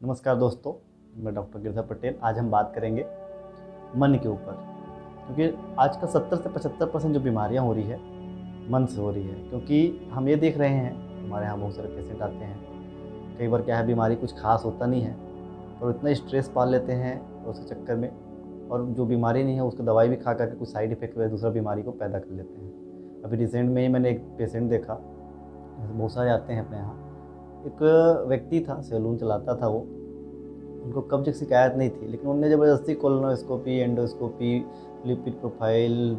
नमस्कार दोस्तों, मैं डॉक्टर गिरधर पटेल। आज हम बात करेंगे मन के ऊपर, क्योंकि आज का 70 से 75 परसेंट जो बीमारियाँ हो रही है, मन से हो रही है, क्योंकि हम ये देख रहे हैं, हमारे यहाँ बहुत सारे पेशेंट आते हैं, कई बार क्या है, बीमारी कुछ खास होता नहीं है और इतना स्ट्रेस पाल लेते हैं उसके चक्कर में, और जो बीमारी नहीं है, उसको दवाई भी खा करके कुछ साइड इफ़ेक्ट वजह दूसरा बीमारी को पैदा कर लेते हैं। अभी रिसेंट में ही मैंने एक पेशेंट देखा, बहुत सारे आते हैं अपने यहाँ एक व्यक्ति था, सैलून चलाता था वो। उनको कब्ज की शिकायत नहीं थी, लेकिन उनने ज़बरदस्ती colonoscopy, endoscopy, lipid profile,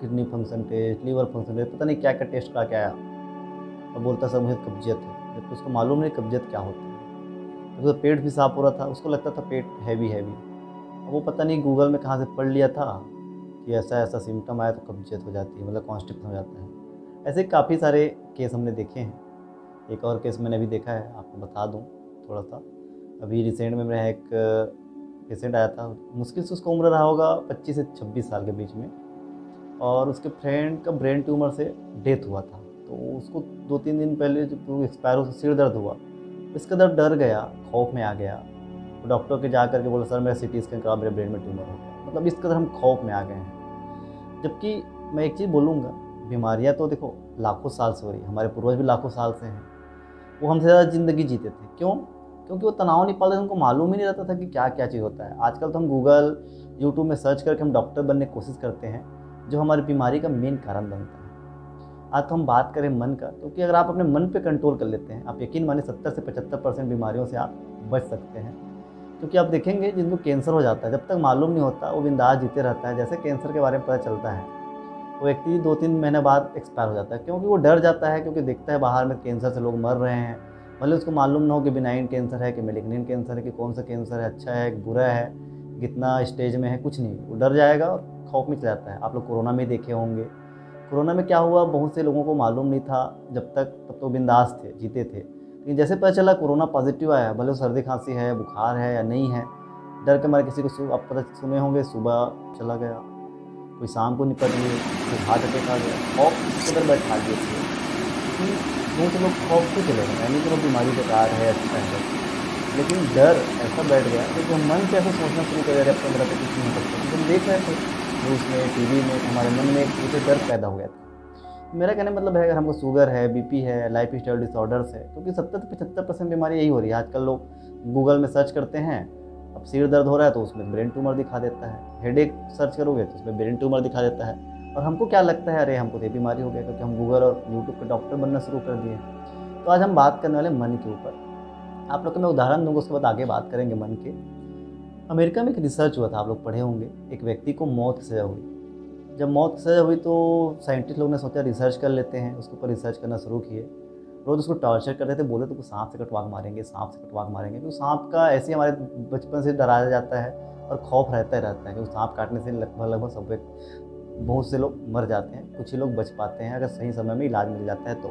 kidney function test, liver function test, पता नहीं क्या क्या टेस्ट करा के आया। और बोलता सर मुझे कब्जियत है। जबकि उसको मालूम नहीं कब्जियत क्या होती है। तो पेट भी साफ़ हो रहा था, उसको लगता था पेट हैवी हैवी अब वो पता नहीं गूगल में कहाँ से पढ़ लिया था कि ऐसा ऐसा सिम्टम आया तो कब्जियत हो जाती है मतलब कॉन्स्टिपेशन हो जाता है। ऐसे काफ़ी सारे केस हमने देखे हैं। एक और केस मैंने अभी देखा है, आपको बता दूँ थोड़ा सा अभी रिसेंट में मेरा एक पेशेंट आया था, मुश्किल से उसका उम्र रहा होगा 25 से 26 साल के बीच में और उसके फ्रेंड का ब्रेन ट्यूमर से डेथ हुआ था। तो उसको दो तीन दिन पहले जो एक्सपायर हो सिर दर्द हुआ, इसका दर्द डर गया, खौफ में आ गया। तो डॉक्टर के जा करके बोला, सर, मेरा सी टी स्कैन करा मेरे ब्रेन में ट्यूमर हो गया। मतलब इस कदर हम खौफ में आ गए हैं। जबकि मैं एक चीज़ बोलूँगा बीमारियाँ तो देखो लाखों साल से हो रही हमारे पूर्वज भी लाखों साल से हैं। वो हमसे ज़्यादा ज़िंदगी जीते थे। क्यों? क्योंकि वो तनाव नहीं पालते उनको मालूम ही नहीं रहता था कि क्या क्या चीज़ होता है। आजकल तो हम गूगल यूट्यूब में सर्च करके हम डॉक्टर बनने की कोशिश करते हैं, जो हमारी बीमारी का मेन कारण बनता है। आज तो हम बात करें मन का क्योंकि तो अगर आप अपने मन पे कंट्रोल कर लेते हैं, आप यकीन माने सत्तर से पचहत्तर परसेंट बीमारियों से आप बच सकते हैं। क्योंकि आप देखेंगे जिनको कैंसर हो जाता है, जब तक मालूम नहीं होता, वो बिंदास जीते रहता है। जैसे कैंसर के बारे में पता चलता है वो व्यक्ति दो तीन महीने बाद एक्सपायर हो जाता है, क्योंकि वो डर जाता है, क्योंकि देखता है बाहर में कैंसर से लोग मर रहे हैं। भले उसको मालूम ना हो कि बिनाइन कैंसर है, कि मेलिग्नेंट कैंसर है, कि कौन सा कैंसर है अच्छा है, बुरा है, कितना स्टेज में है, कुछ नहीं। वो डर जाएगा और खौफ में चला जाता है। आप लोग कोरोना में देखे होंगे। कोरोना में क्या हुआ? बहुत से लोगों को मालूम नहीं था जब तक, तब तो बिंदास थे, जीते थे। लेकिन जैसे पता चला कोरोना पॉजिटिव आया, भले सर्दी खांसी है, बुखार है या नहीं है, डर के मारे किसी को आप पता सुने होंगे, सुबह चला गया। कोई शाम को निकल लिए कोई हार्ट अटैक आ गया, खौफ किधर बैठा दिए थे बहुत लोग खौफ से चले गए, यानी कि वो बीमारी का कार है है। लेकिन डर ऐसा बैठ गया क्योंकि हम मन से ऐसा सोचना शुरू कर दिया अब मेरा तो कुछ नहीं सकता। हम देख रहे थे न्यूज़ में टी वी में, हमारे मन में एक डर पैदा हो गया था। मेरा कहने मतलब है, अगर हमको शुगर है, बीपी है लाइफ स्टाइल डिसऑर्डर्स है, क्योंकि सत्तर से पचहत्तर परसेंट बीमारी यही हो रही है। आजकल लोग गूगल में सर्च करते हैं, अब सिर दर्द हो रहा है तो उसमें ब्रेन ट्यूमर दिखा देता है। हेडेक सर्च करोगे तो उसमें ब्रेन ट्यूमर दिखा देता है। और हमको क्या लगता है? अरे, हमको तो ये बीमारी हो गया क्योंकि हम गूगल और यूट्यूब पे डॉक्टर बनना शुरू कर दिए तो आज हम बात करने वाले मन के ऊपर। आप लोग को मैं उदाहरण दूँगा, उसके बाद आगे बात करेंगे मन के। अमेरिका में एक रिसर्च हुआ था, आप लोग पढ़े होंगे। एक व्यक्ति को मौत की सज़ा हुई। जब मौत की सज़ा हुई तो साइंटिस्ट लोग ने सोचा रिसर्च कर लेते हैं, उसके ऊपर रिसर्च करना शुरू किए। रोज़ उसको टॉर्चर कर रहे थे, बोले तो सांप से कटवाक मारेंगे, सांप से कटवाक मारेंगे। क्योंकि सांप का ऐसे हमारे बचपन से डराया जाता है। और खौफ रहता ही रहता है क्योंकि सांप काटने से लगभग लगभग सब बहुत से लोग मर जाते हैं, कुछ ही लोग बच पाते हैं, अगर सही समय में इलाज मिल जाता है तो।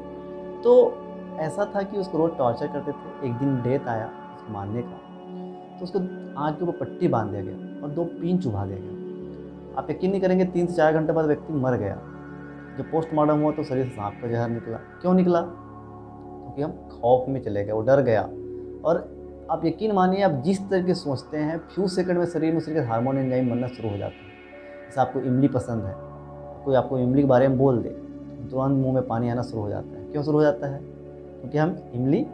तो ऐसा था कि उसको रोज़ टॉर्चर करते थे, एक दिन डेथ आया उसको मारने का तो उसको आँख के ऊपर पट्टी बाँध दिया गया और दो पीन चुभा दिया गया। आप यकीन नहीं करेंगे, तीन से चार घंटे बाद व्यक्ति मर गया। जब पोस्टमार्टम हुआ तो शरीर से सांप का जहर निकला। क्यों निकला? क्योंकि हम खौफ में चले गए, वो डर गया और आप यकीन मानिए, आप जिस तरह के सोचते हैं फ्यू सेकंड में शरीर में शरीर हार्मोन एंजाइम बनना शुरू हो जाता है। जैसे आपको इमली पसंद है, कोई आपको इमली के बारे में बोल दे तुरंत मुँह में पानी आना शुरू हो जाता है। क्यों शुरू हो जाता है? क्योंकि हम इमली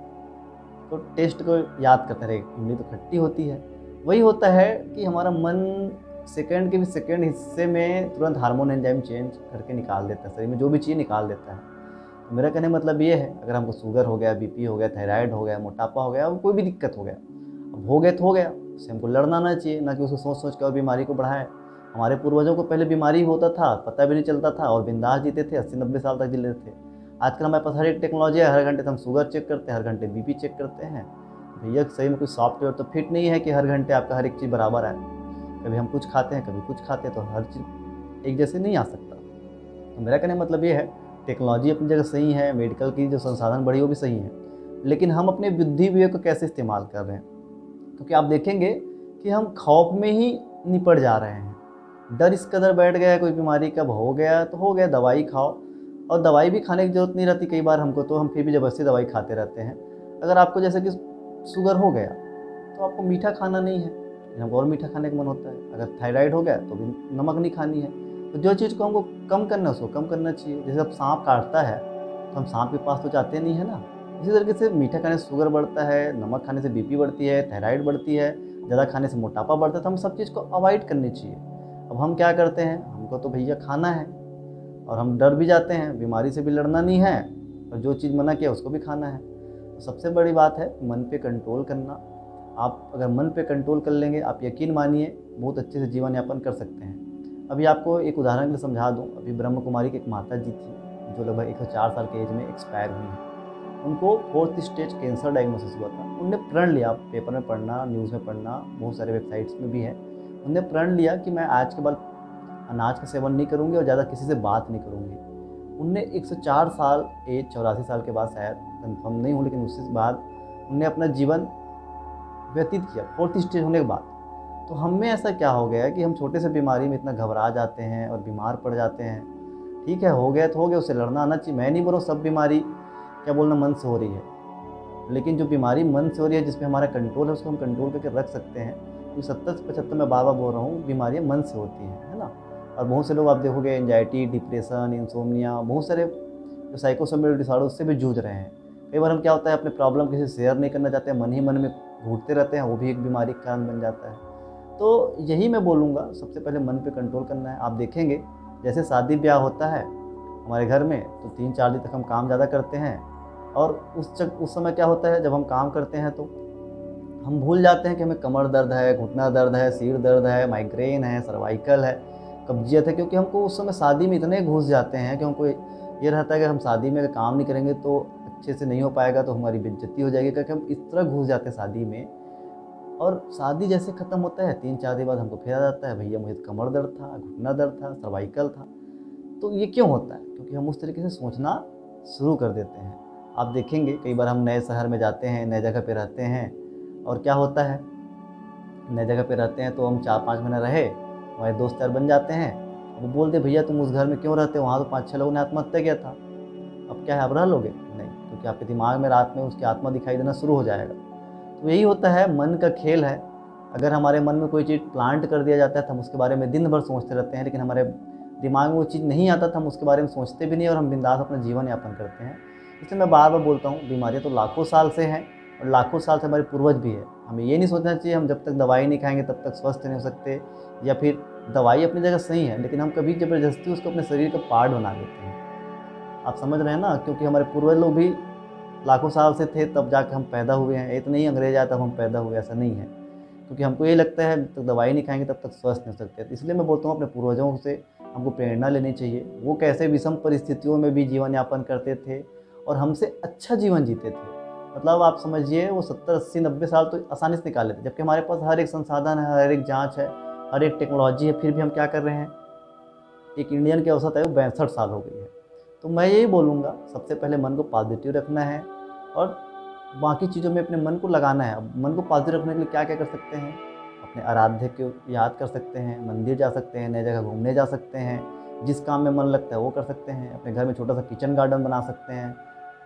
को टेस्ट को याद करते रहे इमली तो खट्टी होती है। वही होता है कि हमारा मन सेकेंड के भी सेकेंड हिस्से में तुरंत हार्मोन एंजाइम चेंज करके निकाल देता है, शरीर में जो भी चीज़ निकाल देता है। तो मेरा कहने मतलब ये है, अगर हमको शुगर हो गया बीपी हो गया थायराइड हो गया, मोटापा हो गया कोई भी दिक्कत हो गया। अब हो गया तो हो गया उससे हमको लड़ना ना चाहिए, ना कि उसको सोच सोच के और बीमारी को बढ़ाए। हमारे पूर्वजों को पहले बीमारी होता था, पता भी नहीं चलता था और बिंदास जीते थे, अस्सी नब्बे साल तक जी लेते थे। आजकल हमारे पास हर एक टेक्नोलॉजी है, हर घंटे हम शुगर चेक करते हैं, हर घंटे बीपी चेक करते हैं। भैया, सही में कोई सॉफ्टवेयर तो फिट नहीं है कि हर घंटे आपका हर एक चीज़ बराबर आए। कभी हम कुछ खाते हैं, कभी कुछ खाते हैं तो हर चीज़ एक जैसे नहीं आ सकता। तो मेरा कहने मतलब ये है टेक्नोलॉजी अपनी जगह सही है, मेडिकल की जो संसाधन बढ़ी वो भी सही है। लेकिन हम अपने बुद्धि विवेक को कैसे इस्तेमाल कर रहे हैं? क्योंकि आप देखेंगे कि हम खौफ में ही निपट जा रहे हैं। डर इस कदर बैठ गया कोई बीमारी कब हो गया तो हो गया, दवाई खाओ। और दवाई भी खाने की ज़रूरत नहीं रहती कई बार हमको तो हम फिर भी ज़बरदस्ती दवाई खाते रहते हैं। अगर आपको जैसे कि शुगर हो गया तो आपको मीठा खाना नहीं है। हमको और मीठा खाने का मन होता है। अगर थायराइड हो गया तो भी नमक नहीं खानी है। तो जो चीज़ को हमको कम करना है, उसको कम करना चाहिए। जैसे अब सांप काटता है तो हम सांप के पास तो जाते नहीं, है ना? इसी तरीके से मीठा खाने से शुगर बढ़ता है, नमक खाने से बीपी बढ़ती है, थायराइड बढ़ती है, ज़्यादा खाने से मोटापा बढ़ता है तो हम सब चीज़ को अवॉइड करनी चाहिए। अब हम क्या करते हैं? हमको तो भैया खाना है और हम डर भी जाते हैं, बीमारी से भी लड़ना नहीं है और जो चीज़ मना किया उसको भी खाना है। तो सबसे बड़ी बात है मन पे कंट्रोल करना। आप अगर मन पे कंट्रोल कर लेंगे, आप यकीन मानिए, बहुत अच्छे से जीवन यापन कर सकते हैं। अभी आपको एक उदाहरण के लिए समझा दूँ। अभी ब्रह्म कुमारी की एक माता जी थी, जो लगभग एक सौ चार साल के एज में एक्सपायर हुई हैं। उनको फोर्थ स्टेज कैंसर डायग्नोसिस हुआ था। उनने प्रण लिया पेपर में पढ़ना न्यूज़ में पढ़ना, बहुत सारे वेबसाइट्स में भी है। उनने प्रण लिया कि मैं आज के बाद अनाज का सेवन नहीं करूँगी और ज़्यादा किसी से बात नहीं करूँगी। उनने 104 साल एज चौरासी साल के बाद शायद कन्फर्म नहीं हूँ लेकिन उसके बाद उनने अपना जीवन व्यतीत किया। फोर्थ स्टेज होने के बाद। तो हम में ऐसा क्या हो गया कि हम छोटे से बीमारी में इतना घबरा जाते हैं और बीमार पड़ जाते हैं? ठीक है, हो गया तो हो गया उससे लड़ना आना चाहिए। मैं नहीं बोल सब बीमारी, क्या बोलना, मन से हो रही है। लेकिन जो बीमारी मन से हो रही है, जिसमें हमारा कंट्रोल है, उसको हम कंट्रोल करके रख सकते हैं। क्योंकि सत्तर से पचहत्तर में बार बार बोल रहा हूँ, बीमारियाँ मन से होती हैं, है ना? और बहुत से लोग आप देखोगे एनजाइटी डिप्रेशन इंसोमिया बहुत सारे जो साइकोसोमियल डिसऑर्डर उससे भी जूझ रहे हैं। कई बार हम क्या होता है, अपने प्रॉब्लम किसी शेयर नहीं करना चाहते, मन ही मन में घूटते रहते हैं, वो भी एक बीमारी का कारण बन जाता है। तो यही मैं बोलूँगा सबसे पहले मन पे कंट्रोल करना है। आप देखेंगे जैसे शादी ब्याह होता है हमारे घर में तो तीन चार दिन तक हम काम ज़्यादा करते हैं। और उस चक, उस समय क्या होता है जब हम काम करते हैं तो हम भूल जाते हैं कि हमें कमर दर्द है घुटना दर्द है सिर दर्द है माइग्रेन है सर्वाइकल है कब्जियत है क्योंकि हमको उस समय शादी में इतने घुस जाते हैं कि हमको ये रहता है कि हम शादी में काम नहीं करेंगे तो अच्छे से नहीं हो पाएगा तो हमारी बेज्जती हो जाएगी क्योंकि हम इस तरह घुस जाते हैं शादी में। और शादी जैसे ख़त्म होता है, तीन चार दिन बाद हमको फिर आ जाता है, भैया मुझे कमर दर्द था, घुटना दर्द था सर्वाइकल था। तो ये क्यों होता है? क्योंकि हम उस तरीके से सोचना शुरू कर देते हैं। आप देखेंगे, कई बार हम नए शहर में जाते हैं, नए जगह पे रहते हैं, और क्या होता है? नए जगह पे रहते हैं तो हम चार पाँच महीने रहे, हमारे दोस्त यार बन जाते हैं। वो बोलते भैया तुम उस घर में क्यों रहते हो? वहाँ तो पाँच छः लोगों ने आत्महत्या किया था। अब क्या है अब रह लोगे? नहीं, क्योंकि आपके दिमाग में, रात में उसकी आत्मा दिखाई देना शुरू हो जाएगा। तो यही होता है, मन का खेल है। अगर हमारे मन में कोई चीज़ प्लांट कर दिया जाता है तो हम उसके बारे में दिन भर सोचते रहते हैं, लेकिन हमारे दिमाग में वो चीज़ नहीं आता तो हम उसके बारे में सोचते भी नहीं और हम बिंदास अपना जीवन यापन करते हैं। इसलिए मैं बार बार बोलता हूँ, बीमारियाँ तो लाखों साल से हैं और लाखों साल से हमारे पूर्वज भी है। हमें ये नहीं सोचना चाहिए, हम जब तक दवाई नहीं खाएँगे, तब तक स्वस्थ नहीं हो सकते या फिर दवाई अपनी जगह सही है, लेकिन हम कभी ज़बरदस्ती उसको अपने शरीर का पार्ट बना देते हैं। आप समझ रहे हैं ना? क्योंकि हमारे पूर्वज लोग भी लाखों साल से थे, तब जाकर हम पैदा हुए हैं। इतने ही अंग्रेज़ आए, तब हम पैदा हुए, ऐसा नहीं है। क्योंकि हमको ये लगता है, जब तक दवाई नहीं खाएँगे, तब तक स्वस्थ नहीं हो सकते इसलिए मैं बोलता हूँ, अपने पूर्वजों से हमको प्रेरणा लेनी चाहिए। वो कैसे विषम परिस्थितियों में भी जीवन यापन करते थे और हमसे अच्छा जीवन जीते थे। मतलब आप समझिए, वो सत्तर, अस्सी, नब्बे साल तो आसानी से निकाल लेते जबकि हमारे पास हर एक संसाधन है, हर एक जाँच है, हर एक टेक्नोलॉजी है, फिर भी हम क्या कर रहे हैं? एक इंडियन की औसत है, वो बैसठ साल हो गई है। तो मैं यही बोलूँगा, सबसे पहले मन को पॉजिटिव रखना है। और बाकी चीज़ों में अपने मन को लगाना है। मन को पॉजिटिव रखने के लिए क्या क्या कर सकते हैं? अपने आराध्य को याद कर सकते हैं, मंदिर जा सकते हैं नई जगह घूमने जा सकते हैं, जिस काम में मन लगता है वो कर सकते हैं, अपने घर में छोटा सा किचन गार्डन बना सकते हैं।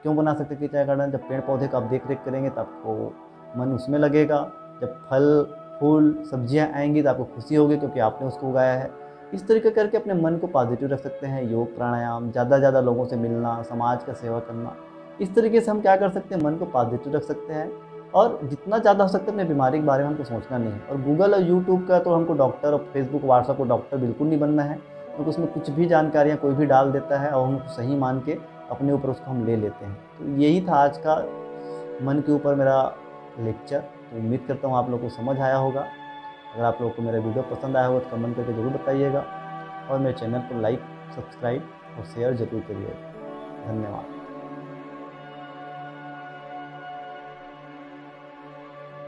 क्यों बना सकते हैं किचन गार्डन जब पेड़ पौधे का आप देख रेख करेंगे तो आपको मन उसमें लगेगा। जब फल, फूल, सब्ज़ियाँ आएँगी तो आपको खुशी होगी क्योंकि आपने उसको उगाया है। इस तरीके करके अपने मन को पॉजिटिव रख सकते हैं। योग, प्राणायाम, ज़्यादा से ज़्यादा लोगों से मिलना, समाज का सेवा करना। इस तरीके से हम क्या कर सकते हैं? मन को पॉजिटिव रख सकते हैं और जितना ज़्यादा हो सकता है अपने बीमारी के बारे में हमको सोचना नहीं है। और गूगल और यूट्यूब का तो हमको डॉक्टर और फेसबुक व्हाट्सअप को डॉक्टर बिल्कुल नहीं बनना है, क्योंकि तो उसमें कुछ भी जानकारियाँ कोई भी डाल देता है और हम सही मान के अपने ऊपर उसको हम ले लेते हैं। तो यही था आज का मन के ऊपर मेरा लेक्चर तो उम्मीद करता हूँ आप लोग को समझ आया होगा। अगर आप लोग को मेरा वीडियो पसंद आया होगा तो कमेंट करके ज़रूर बताइएगा। और मेरे चैनल को लाइक सब्सक्राइब और शेयर ज़रूर करिएगा। धन्यवाद।